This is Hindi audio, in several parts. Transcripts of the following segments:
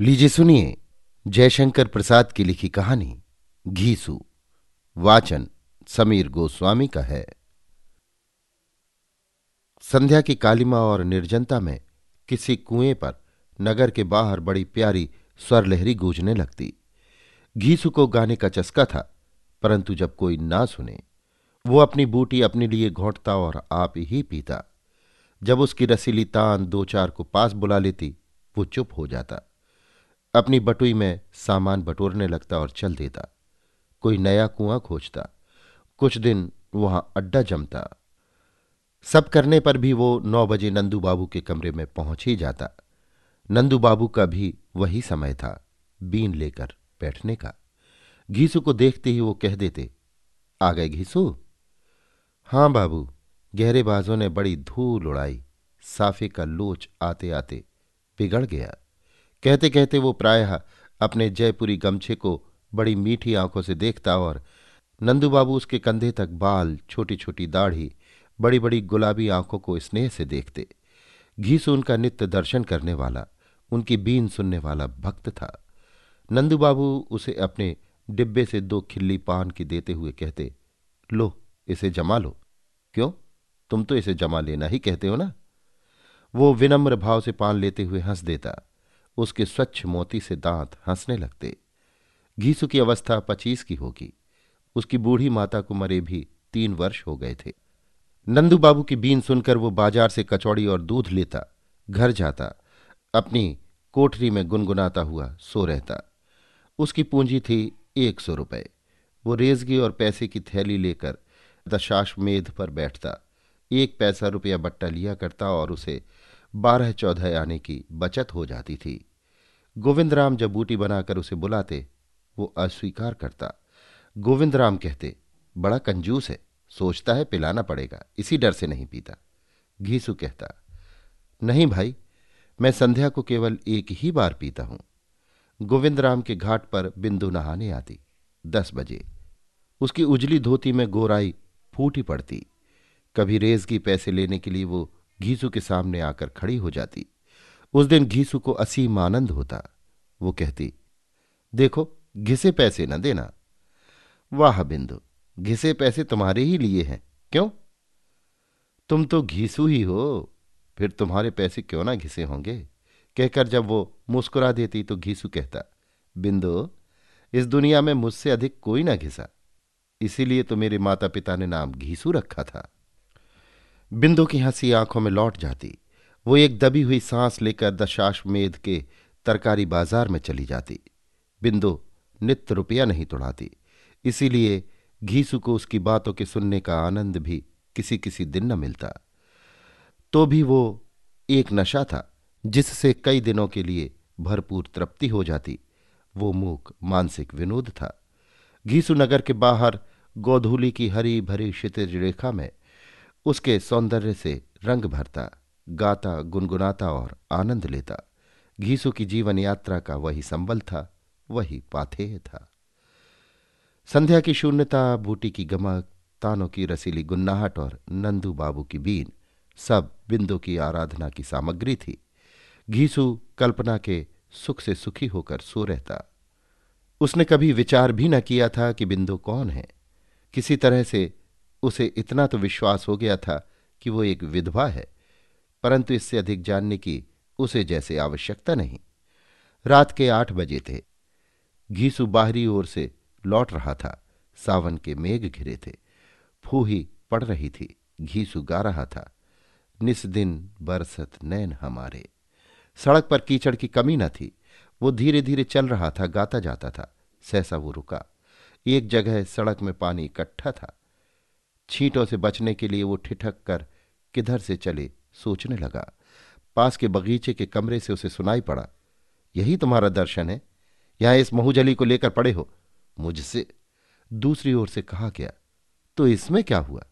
लीजिए सुनिए जयशंकर प्रसाद की लिखी कहानी, घीसू। वाचन समीर गोस्वामी का है। संध्या की कालिमा और निर्जनता में किसी कुएँ पर नगर के बाहर बड़ी प्यारी स्वरलहरी गूंजने लगती। घीसू को गाने का चस्का था, परंतु जब कोई ना सुने, वो अपनी बूटी अपने लिए घोटता और आप ही पीता। जब उसकी रसीली तान दो चार को पास बुला लेती, वो चुप हो जाता। अपनी बटुई में सामान बटोरने लगता और चल देता। कोई नया कुआँ खोजता। कुछ दिन वहाँ अड्डा जमता। सब करने पर भी वो नौ बजे नंदू बाबू के कमरे में पहुँच ही जाता। नंदू बाबू का भी वही समय था, बीन लेकर बैठने का। घीसू को देखते ही वो कह देते, आ गए घीसू? हाँ बाबू, गहरे बाजों ने बड़ी धूल उड़ाई, साफे का लोच आते आते बिगड़ गया। कहते कहते वो प्रायः अपने जयपुरी गमछे को बड़ी मीठी आँखों से देखता और नंदू बाबू उसके कंधे तक बाल छोटी छोटी दाढ़ी बड़ी बड़ी गुलाबी आँखों को स्नेह से देखते। घीसू उनका नित्य दर्शन करने वाला, उनकी बीन सुनने वाला भक्त था। नंदू बाबू उसे अपने डिब्बे से दो खिल्ली पान की देते हुए कहते, लो, इसे जमा लो। क्यों? तुम तो इसे जमा लेना ही कहते हो ना? वो विनम्र भाव से पान लेते हुए हंस देता। उसके स्वच्छ मोती से दांत हंसने लगते। घीसु की अवस्था पच्चीस की होगी। उसकी बूढ़ी माता को मरे भी तीन वर्ष हो गए थे। नंदू बाबू की बीन सुनकर वो बाज़ार से कचौड़ी और दूध लेता, घर जाता, अपनी कोठरी में गुनगुनाता हुआ सो रहता। उसकी पूंजी थी एक सौ रुपये वो रेजगी और पैसे की थैली लेकर दशाश्वमेध पर बैठता। एक पैसा रुपया बट्टा लिया करता और उसे बारह चौदह आने की बचत हो जाती थी। गोविंद राम जब बूटी बनाकर उसे बुलाते, वो अस्वीकार करता। गोविंद राम कहते, बड़ा कंजूस है, सोचता है पिलाना पड़ेगा, इसी डर से नहीं पीता। घीसू कहता, नहीं भाई, मैं संध्या को केवल एक ही बार पीता हूँ। गोविंद राम के घाट पर बिंदु नहाने आती। दस बजे। उसकी उजली धोती में गोराई फूटी पड़ती। कभी रेज की पैसे लेने के लिए वो घीसू के सामने आकर खड़ी हो जाती। उस दिन घीसू को असीम आनंद होता। वो कहती, देखो, घिसे पैसे न देना। वाह बिंदु, घिसे पैसे तुम्हारे ही लिए हैं। क्यों? तुम तो घीसू ही हो, फिर तुम्हारे पैसे क्यों ना घिसे होंगे? कहकर जब वो मुस्कुरा देती तो घीसू कहता, बिंदु, इस दुनिया में मुझसे अधिक कोई ना घिसा। इसीलिए तो मेरे माता पिता ने नाम घीसू रखा था। बिंदु की हँसी आँखों में लौट जाती। वो एक दबी हुई सांस लेकर दशाश्वमेध के तरकारी बाज़ार में चली जाती। बिंदु नित्य रुपया नहीं तोड़ाती। इसीलिए घीसू को उसकी बातों के सुनने का आनंद भी किसी किसी दिन न मिलता। तो भी वो एक नशा था, जिससे कई दिनों के लिए भरपूर तृप्ति हो जाती। वो मूक, मानसिक विनोद था। घीसू नगर के बाहर गोधूली की हरी भरी क्षितिज रेखा में उसके सौंदर्य से रंग भरता, गाता, गुनगुनाता और आनंद लेता। घीसू की जीवन यात्रा का वही संबल था, वही पाथेय था। संध्या की शून्यता, बूटी की गमक, तानों की रसीली गुन्नाहट और नंदू बाबू की बीन, सब बिंदु की आराधना की सामग्री थी। घीसू कल्पना के सुख से सुखी होकर सो रहता। उसने कभी विचार भी न किया था कि बिंदु कौन है। किसी तरह से उसे इतना तो विश्वास हो गया था कि वो एक विधवा है, परंतु इससे अधिक जानने की उसे जैसे आवश्यकता नहीं। रात के आठ बजे थे। घीसू बाहरी ओर से लौट रहा था। सावन के मेघ घिरे थे। फूही पड़ रही थी। घीसू गा रहा था। निस दिन बरसत नैन हमारे। सड़क पर कीचड़ की कमी न थी। वो धीरे धीरे चल रहा था, गाता जाता था। सहसा वो रुका। एक जगह सड़क में पानी इकट्ठा था। छींटों से बचने के लिए वो ठिठक कर किधर से चले सोचने लगा। पास के बगीचे के कमरे से उसे सुनाई पड़ा। यही तुम्हारा दर्शन है? यहाँ इस महूजली को लेकर पड़े हो? मुझसे? दूसरी ओर से कहा गया तो इसमें क्या हुआ?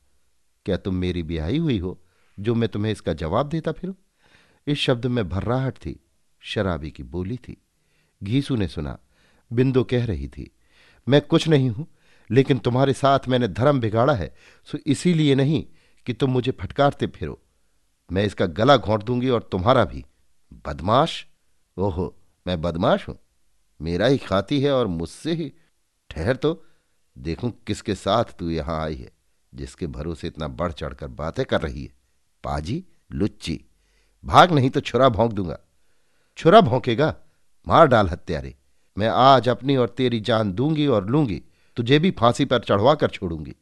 क्या तुम मेरी ब्याही हुई हो, जो मैं तुम्हें इसका जवाब देता फिर? इस शब्द में भर्राहट थी, शराबी की बोली थी। घीसू ने सुना, बिंदु कह रही थी, मैं कुछ नहीं हूँ लेकिन तुम्हारे साथ मैंने धर्म बिगाड़ा है, सो इसीलिए नहीं कि तुम मुझे फटकारते फिरो। मैं इसका गला घोंट दूँगी और तुम्हारा भी। बदमाश? ओहो, मैं बदमाश हूँ। मेरा ही खाती है और मुझसे ही। ठहर तो देखूँ किसके साथ तू यहाँ आई है, जिसके भरोसे इतना बढ़ चढ़कर बातें कर रही है। पाजी, लुच्ची। भाग नहीं तो छुरा भोंक दूँगा। छुरा भोंकेगा? मार डाल हत्यारे। मैं आज अपनी और तेरी जान दूँगी और लूँगी। तुझे भी फांसी पर चढ़वा कर छोड़ूँगी।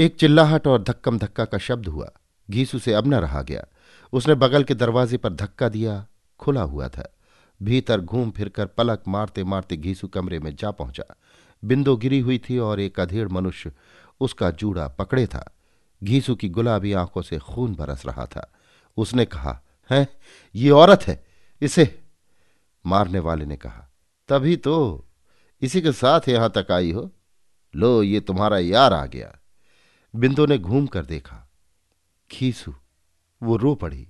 एक चिल्लाहट और धक्कम धक्का का शब्द हुआ। घीसू से अब न रहा गया। उसने बगल के दरवाजे पर धक्का दिया। खुला हुआ था। भीतर घूम फिरकर पलक मारते मारते घीसू कमरे में जा पहुँचा। बिंदु गिरी हुई थी और एक अधेड़ मनुष्य उसका जूड़ा पकड़े था। घीसू की गुलाबी आँखों से खून बरस रहा था। उसने कहा, है? ये औरत है? इसे? मारने वाले ने कहा, तभी तो इसी के साथ यहाँ तक आई हो। लो, ये तुम्हारा यार आ गया। बिंदु ने घूम कर देखा। खीसू, वो रो पड़ी।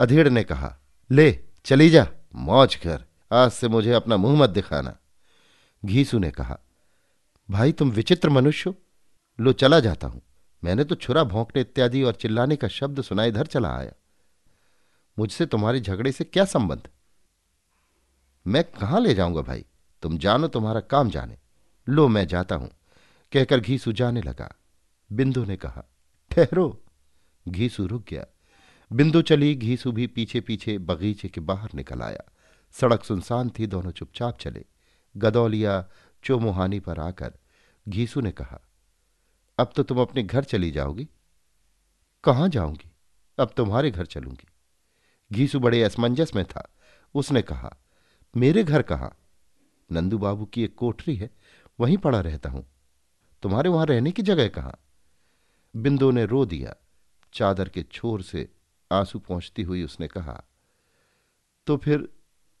अधेड़ ने कहा, ले, चली जा, मौज कर, आज से मुझे अपना मुँह मत दिखाना। घीसू ने कहा, भाई, तुम विचित्र मनुष्य हो। लो, चला जाता हूँ। मैंने तो छुरा, भोंकने इत्यादि और चिल्लाने का शब्द सुना इधर चला आया। मुझसे तुम्हारे झगड़े से क्या संबंध? मैं कहाँ ले जाऊँगा भाई? तुम जानो तुम्हारा काम जाने। लो मैं जाता हूँ। कहकर घीसू जाने लगा। बिंदु ने कहा, ठहरो। घीसू रुक गया। बिंदु चली, घीसू भी पीछे पीछे बगीचे के बाहर निकल आया। सड़क सुनसान थी, दोनों चुपचाप चले। गदौलिया चोमुहानी पर आकर घीसू ने कहा, अब तो तुम अपने घर चली जाओगी। कहाँ जाऊँगी? अब तुम्हारे घर चलूँगी। घीसू बड़े असमंजस में था। उसने कहा, मेरे घर कहाँ? नंदू बाबू की एक कोठरी है, वहीं पड़ा रहता हूँ। तुम्हारे वहाँ रहने की जगह कहाँ? बिंदु ने रो दिया। चादर के छोर से आँसू पहुँचती हुई उसने कहा तो फिर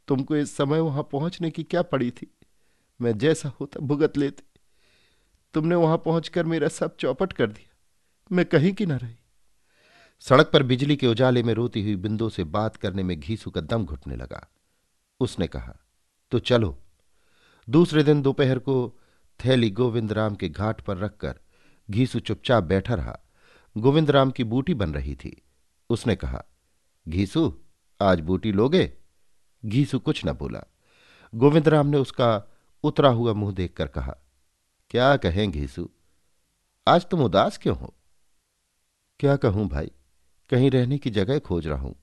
तुमको इस समय वहाँ पहुँचने की क्या पड़ी थी? मैं जैसा होता भुगत लेते। तुमने वहाँ पहुंचकर मेरा सब चौपट कर दिया। मैं कहीं की ना रही। सड़क पर बिजली के उजाले में रोती हुई बिंदु से बात करने में घीसू का दम घुटने लगा। उसने कहा तो चलो दूसरे दिन दोपहर को थैली गोविंद राम के घाट पर रखकर घीसू चुपचाप बैठा रहा। गोविंद राम की बूटी बन रही थी। उसने कहा, घीसू, आज बूटी लोगे? घीसू कुछ न बोला। गोविंद राम ने उसका उतरा हुआ मुँह देखकर कहा, क्या कहें घीसू? आज तुम उदास क्यों हो? क्या कहूँ भाई? कहीं रहने की जगह खोज रहा हूँ।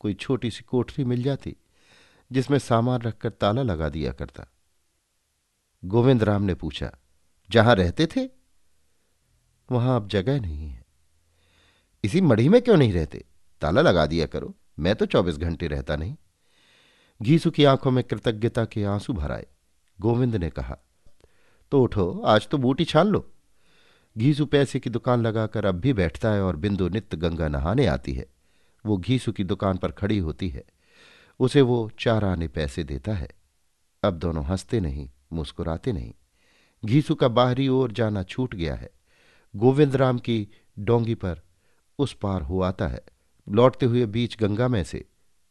कोई छोटी सी कोठरी मिल जाती, जिसमें सामान रखकर ताला लगा दिया करता। गोविंद राम ने पूछा, जहाँ रहते थे? वहाँ अब जगह नहीं है। इसी मढ़ी में क्यों नहीं रहते? ताला लगा दिया करो, मैं तो चौबीस घंटे रहता नहीं। घीसु की आँखों में कृतज्ञता के आँसू भर आए। गोविंद ने कहा तो उठो, आज तो बूटी छान लो। घीसु पैसे की दुकान लगाकर अब भी बैठता है और बिंदु नित्य गंगा नहाने आती है। वो घीसु की दुकान पर खड़ी होती है। उसे वो चार आने पैसे देता है। अब दोनों हँसते नहीं। मुस्कुराते नहीं। घीसू का बाहरी ओर जाना छूट गया है। गोविंद राम की डोंगी पर उस पार हो आता है। लौटते हुए बीच गंगा में से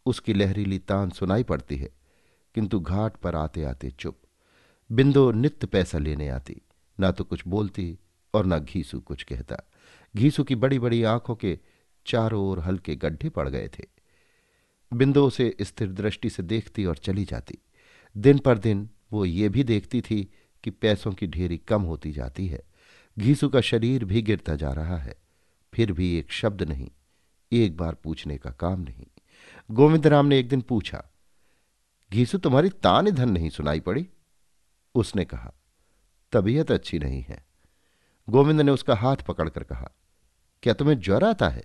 उसकी लहरीली तान सुनाई पड़ती है, किंतु घाट पर आते आते चुप। बिंदो नित्य पैसा लेने आती, ना तो कुछ बोलती और न घीसू कुछ कहता। घीसू की बड़ी बड़ी आँखों के चारों ओर हल्के गड्ढे पड़ गए थे। बिंदु उसे स्थिर दृष्टि से देखती और चली जाती। दिन पर दिन वो ये भी देखती थी कि पैसों की ढेरी कम होती जाती है। घीसू का शरीर भी गिरता जा रहा है। फिर भी एक शब्द नहीं, एक बार पूछने का काम नहीं। गोविंद राम ने एक दिन पूछा, घीसू, तुम्हारी तान धन नहीं सुनाई पड़ी? उसने कहा, तबीयत अच्छी नहीं है। गोविंद ने उसका हाथ पकड़कर कहा, क्या तुम्हें ज्वर आता है?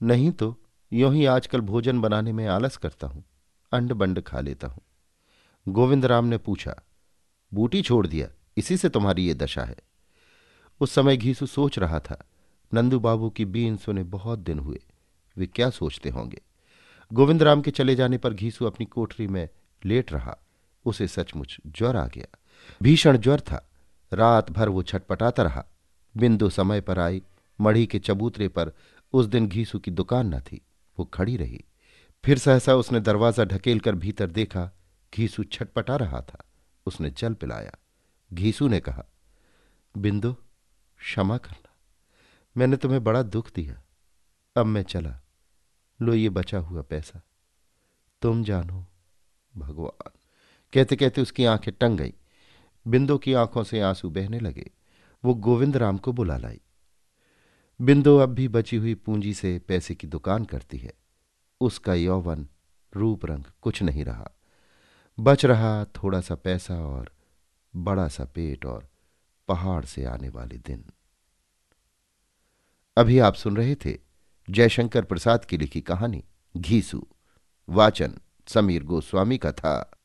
नहीं तो यों ही आजकल भोजन बनाने में आलस करता हूँ अंड बंड खा लेता हूँ। गोविंद राम ने पूछा, बूटी छोड़ दिया, इसी से तुम्हारी ये दशा है? उस समय घीसू सोच रहा था, नंदू बाबू की बीन सुने बहुत दिन हुए, वे क्या सोचते होंगे? गोविंद राम के चले जाने पर घीसू अपनी कोठरी में लेट रहा, उसे सचमुच ज्वर आ गया। भीषण ज्वर था, रात भर वो छटपटाता रहा, बिंदु समय पर आई, मढ़ी के चबूतरे पर उस दिन घीसू की दुकान न थी, वो खड़ी रही। फिर सहसा उसने दरवाज़ा ढकेल कर भीतर देखा घीसू छटपटा रहा था। उसने जल पिलाया। घीसू ने कहा, बिंदु, क्षमा करना मैंने तुम्हें बड़ा दुख दिया। अब मैं चला। लो ये बचा हुआ पैसा। तुम जानो, भगवान। कहते कहते उसकी आँखें टंग गई। बिंदु की आँखों से आँसू बहने लगे। वो गोविंद राम को बुला लाई। बिंदु अब भी बची हुई पूंजी से पैसे की दुकान करती है। उसका यौवन, रूप रंग कुछ नहीं रहा। बच रहा थोड़ा सा पैसा और बड़ा सा पेट और पहाड़ से आने वाले दिन। अभी आप सुन रहे थे जयशंकर प्रसाद की लिखी कहानी, घीसू, वाचन, समीर गोस्वामी का था।